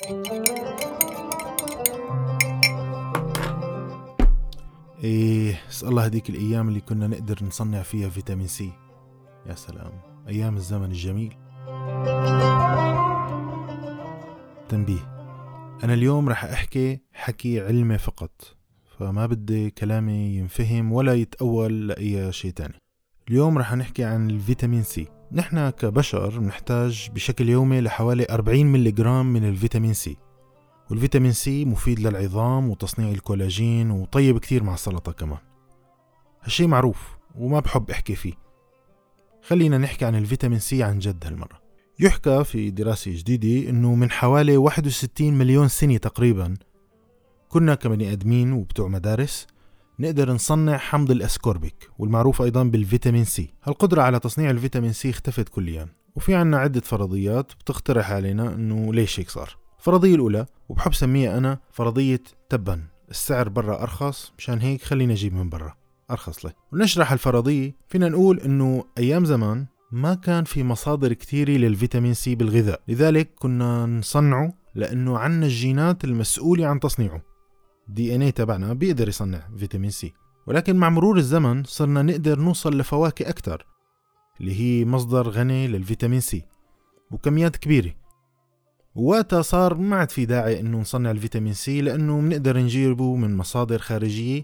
إيه اسأل الله هذيك الأيام اللي كنا نقدر نصنع فيها فيتامين سي يا سلام أيام الزمن الجميل. تنبيه. أنا اليوم رح أحكي حكي علمي فقط فما بدي كلامي ينفهم ولا يتأول لأي شيء تاني. اليوم رح نحكي عن الفيتامين سي نحن كبشر بنحتاج بشكل يومي لحوالي 40 ملغ من الفيتامين سي. والفيتامين سي مفيد للعظام وتصنيع الكولاجين وطيب كتير مع السلطة كمان. هالشي معروف وما بحب أحكي فيه. خلينا نحكي عن الفيتامين سي عن جد هالمرة. يحكى في دراسة جديدة إنه من حوالي 61 مليون سنة تقريبا كنا كبني آدمين وبتوع مدارس نقدر نصنع حمض الأسكوربيك والمعروف أيضا بالفيتامين سي. هالقدرة على تصنيع الفيتامين سي اختفت كليا وفي عنا عدة فرضيات بتقترح علينا إنه ليش هيك صار. الفرضية الأولى وبحب سميها أنا فرضية تبا السعر برا أرخص مشان هيك خلينا نجيب من برا. أرخص له ونشرح الفرضية. فينا نقول إنه أيام زمان ما كان في مصادر كتيرة للفيتامين سي بالغذاء. لذلك كنا نصنعه لأنه عنا الجينات المسؤولة عن تصنيعه. DNA تبعنا بيقدر يصنع فيتامين سي. ولكن مع مرور الزمن صرنا نقدر نوصل لفواكه أكثر اللي هي مصدر غني للفيتامين سي وكميات كبيرة. ووقتها صار ما عاد في داعي إنه نصنع الفيتامين سي لأنه بنقدر نجيبه من مصادر خارجية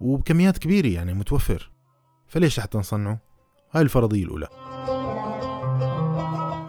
وبكميات كبيرة يعني متوفر. فليش حتى نصنعه؟ هاي الفرضية الأولى.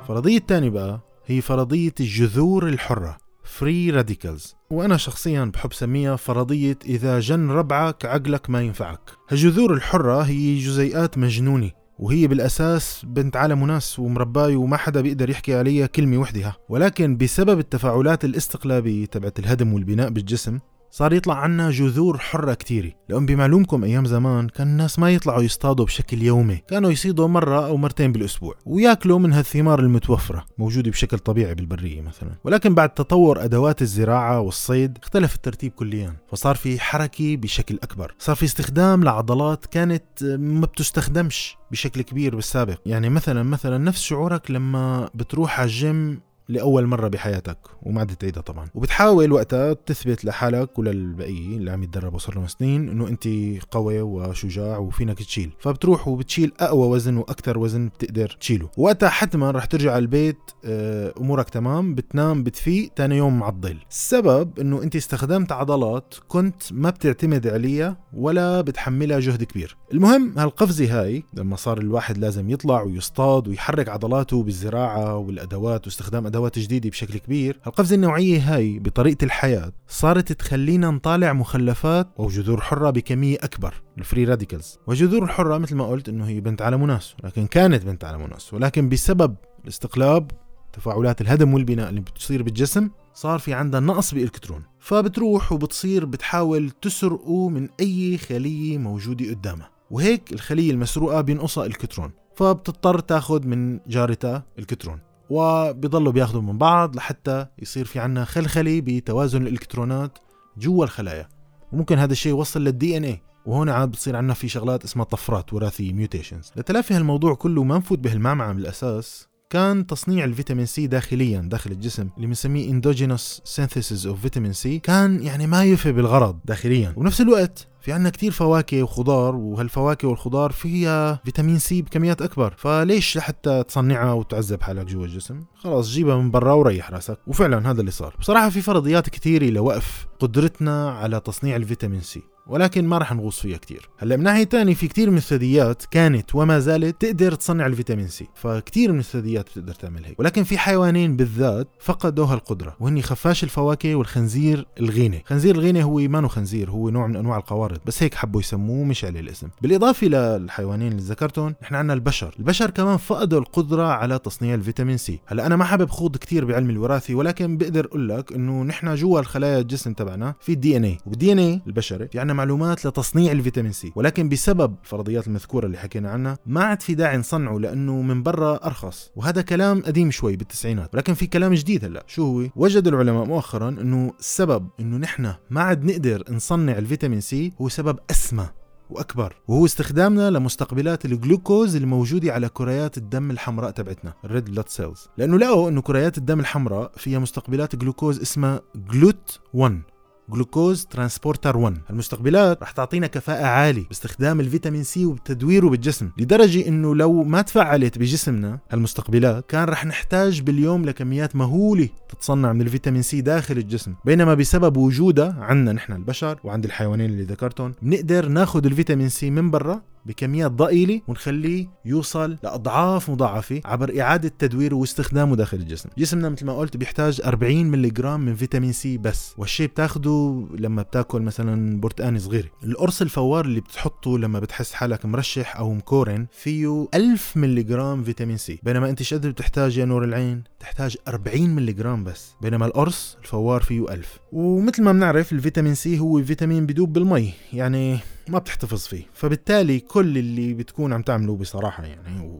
الفرضية الثانية بقى هي فرضية الجذور الحرة. free radicals وأنا شخصيا بحب سميها فرضية إذا جن ربعك عقلك ما ينفعك. الجذور الحرة هي جزيئات مجنونة وهي بالأساس بنت عالم وناس ومرباي وما حدا بيقدر يحكي عليها كلمة وحدها. ولكن بسبب التفاعلات الاستقلابية تبعت الهدم والبناء بالجسم صار يطلع عنا جذور حرة كتيرة. لأن بمعلومكم أيام زمان كان الناس ما يطلعوا يصطادوا بشكل يومي. كانوا يصيدوا مرة أو مرتين بالأسبوع ويأكلوا من هالثمار المتوفرة موجودة بشكل طبيعي بالبرية مثلا. ولكن بعد تطور أدوات الزراعة والصيد اختلف الترتيب كليا فصار في حركة بشكل أكبر. صار في استخدام لعضلات كانت ما بتستخدمش بشكل كبير بالسابق. يعني مثلا مثلا نفس شعورك لما بتروح على الجيم لأول مرة بحياتك وما عاد تعيدها طبعا. وبتحاول وقتها تثبت لحالك وللبقيه اللي عم يتدربوا صار لهم سنين إنه أنت قوي وشجاع وفينك تشيل. فبتروح وبتشيل أقوى وزن وأكثر وزن بتقدر تشيله. وقتها حتما رح ترجع على البيت آه، أمورك تمام بتنام بتفيق ثاني يوم معضل السبب إنه أنت استخدمت عضلات كنت ما بتعتمد عليها ولا بتحملها جهد كبير. المهم هالقفزة هاي لما صار الواحد لازم يطلع ويصطاد ويحرك عضلاته بالزراعة والأدوات واستخدام أدوات أدوات جديدة بشكل كبير. القفزه النوعية هاي بطريقة الحياة صارت تخلينا نطالع مخلفات أو جذور حرة بكمية أكبر ال free radicals والجذور الحرة مثل ما قلت إنه هي بنت عالم وناس ولكن كانت بنت عالم وناس ولكن بسبب الاستقلاب تفاعلات الهدم والبناء اللي بتصير بالجسم صار في عندها نقص بإلكترون. فبتروح وبتصير بتحاول تسرقه من أي خلية موجودة قدامها. وهيك الخلية المسروقة بينقصها إلكترون. فبتضطر تاخذ من جارتها إلكترون. وبيضلوا بياخذوا من بعض لحتى يصير في عنا خلخلة بتوازن الإلكترونات جوا الخلايا. وممكن هذا الشيء يوصل لل DNA وهون عاد بتصير عنا في شغلات اسمها طفرات وراثية mutations لتلافي هالموضوع كله ما نفوت بهالمعمعة من الأساس كان تصنيع الفيتامين سي داخليا داخل الجسم اللي بنسميه endogenous synthesis of vitamin C كان يعني ما يفي بالغرض داخليا. وبنفس الوقت في عنا كتير فواكه وخضار وهالفواكه والخضار فيها فيتامين سي بكميات أكبر. فليش لحتى تصنعها وتعذب حالك جوا الجسم؟ خلاص جيبها من برا وريح راسك. وفعلا هذا اللي صار. بصراحة في فرضيات كثيره لوقف قدرتنا على تصنيع الفيتامين سي. ولكن ما رح نغوص فيها كتير. هلا من ناحية ثانية في كتير من الثدييات كانت وما زالت تقدر تصنع الفيتامين سي. فكتير من الثدييات بتقدر تعمل هيك. ولكن في حيوانين بالذات فقدوا هالقدره وهن خفاش الفواكه والخنزير الغيني. خنزير الغيني هو ما خنزير هو نوع من أنواع القوارض بس هيك حبوا يسموه مش عليه الاسم. بالإضافة للحيوانين اللي ذكرتهم نحن عندنا البشر. البشر كمان فقدوا القدرة على تصنيع الفيتامين سي. هلا أنا ما حابب خوض كتير بعلم الوراثه ولكن بقدر أقول لك إنه نحن جوا الخلايا الجسم تبعنا في ال DNA وال DNA البشري في عندنا معلومات لتصنيع تصنيع الفيتامين سي. ولكن بسبب الفرضيات المذكورة اللي حكينا عنها ما عاد في داعي نصنعه لأنه من برا أرخص. وهذا كلام قديم شوي بالتسعينات ولكن في كلام جديد هلأ. شو هو؟ وجد العلماء مؤخرا أنه السبب أنه نحن ما عاد نقدر نصنع الفيتامين سي هو سبب أسمى وأكبر. وهو استخدامنا لمستقبلات الجلوكوز الموجودة على كريات الدم الحمراء تبعتنا ال red blood cells لأنه لقوا إنه كريات الدم الحمراء فيها مستقبلات جلوكوز اسمها GLUT 1 glucose transporter 1 المستقبلات رح تعطينا كفاءة عالية باستخدام الفيتامين سي وبتدويره بالجسم. لدرجة إنه لو ما تفعلت بجسمنا المستقبلات كان رح نحتاج باليوم لكميات مهولة تتصنع من الفيتامين سي داخل الجسم. بينما بسبب وجودها عندنا نحن البشر وعند الحيوانات اللي ذكرتهم بنقدر ناخذ الفيتامين سي من برا بكميات ضئيلة ونخليه يوصل لأضعاف مضاعفة عبر إعادة تدويره واستخدامه داخل الجسم. جسمنا مثل ما قلت بيحتاج 40 ملغ من فيتامين سي بس والشيء بتاخده لما بتاكل مثلا برتقانه صغيرة. القرص الفوار اللي بتحطه لما بتحس حالك مرشح أو مكورن فيه 1000 ملغ فيتامين سي. بينما أنت قديش بتحتاج يا نور العين؟ تحتاج 40 ملغ بس. بينما القرص الفوار فيه 1000 ومثل ما بنعرف الفيتامين سي هو فيتامين بدوب بالمي. يعني ما بتحتفظ فيه. فبالتالي كل اللي بتكون عم تعمله بصراحة يعني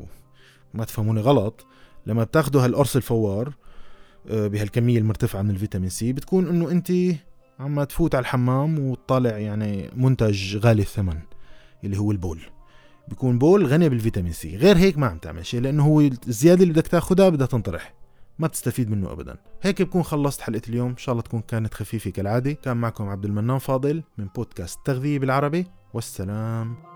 وما تفهموني غلط لما بتاخدوا هالقرص الفوار آه، بهالكمية المرتفعة من الفيتامين سي بتكون إنه أنت عم تفوت على الحمام وتطالع يعني منتج غالي الثمن اللي هو البول. بيكون بول غني بالفيتامين سي. غير هيك ما عم تعمل شيء لأنه هو الزيادة اللي بدك تاخذها بدها تنطرح. ما بتستفيد منه ابدا. هيك بكون خلصت حلقة اليوم. إن شاء الله تكون كانت خفيفة كالعادة. كان معكم عبد المنان فاضل من بودكاست تغذية بالعربي. والسلام.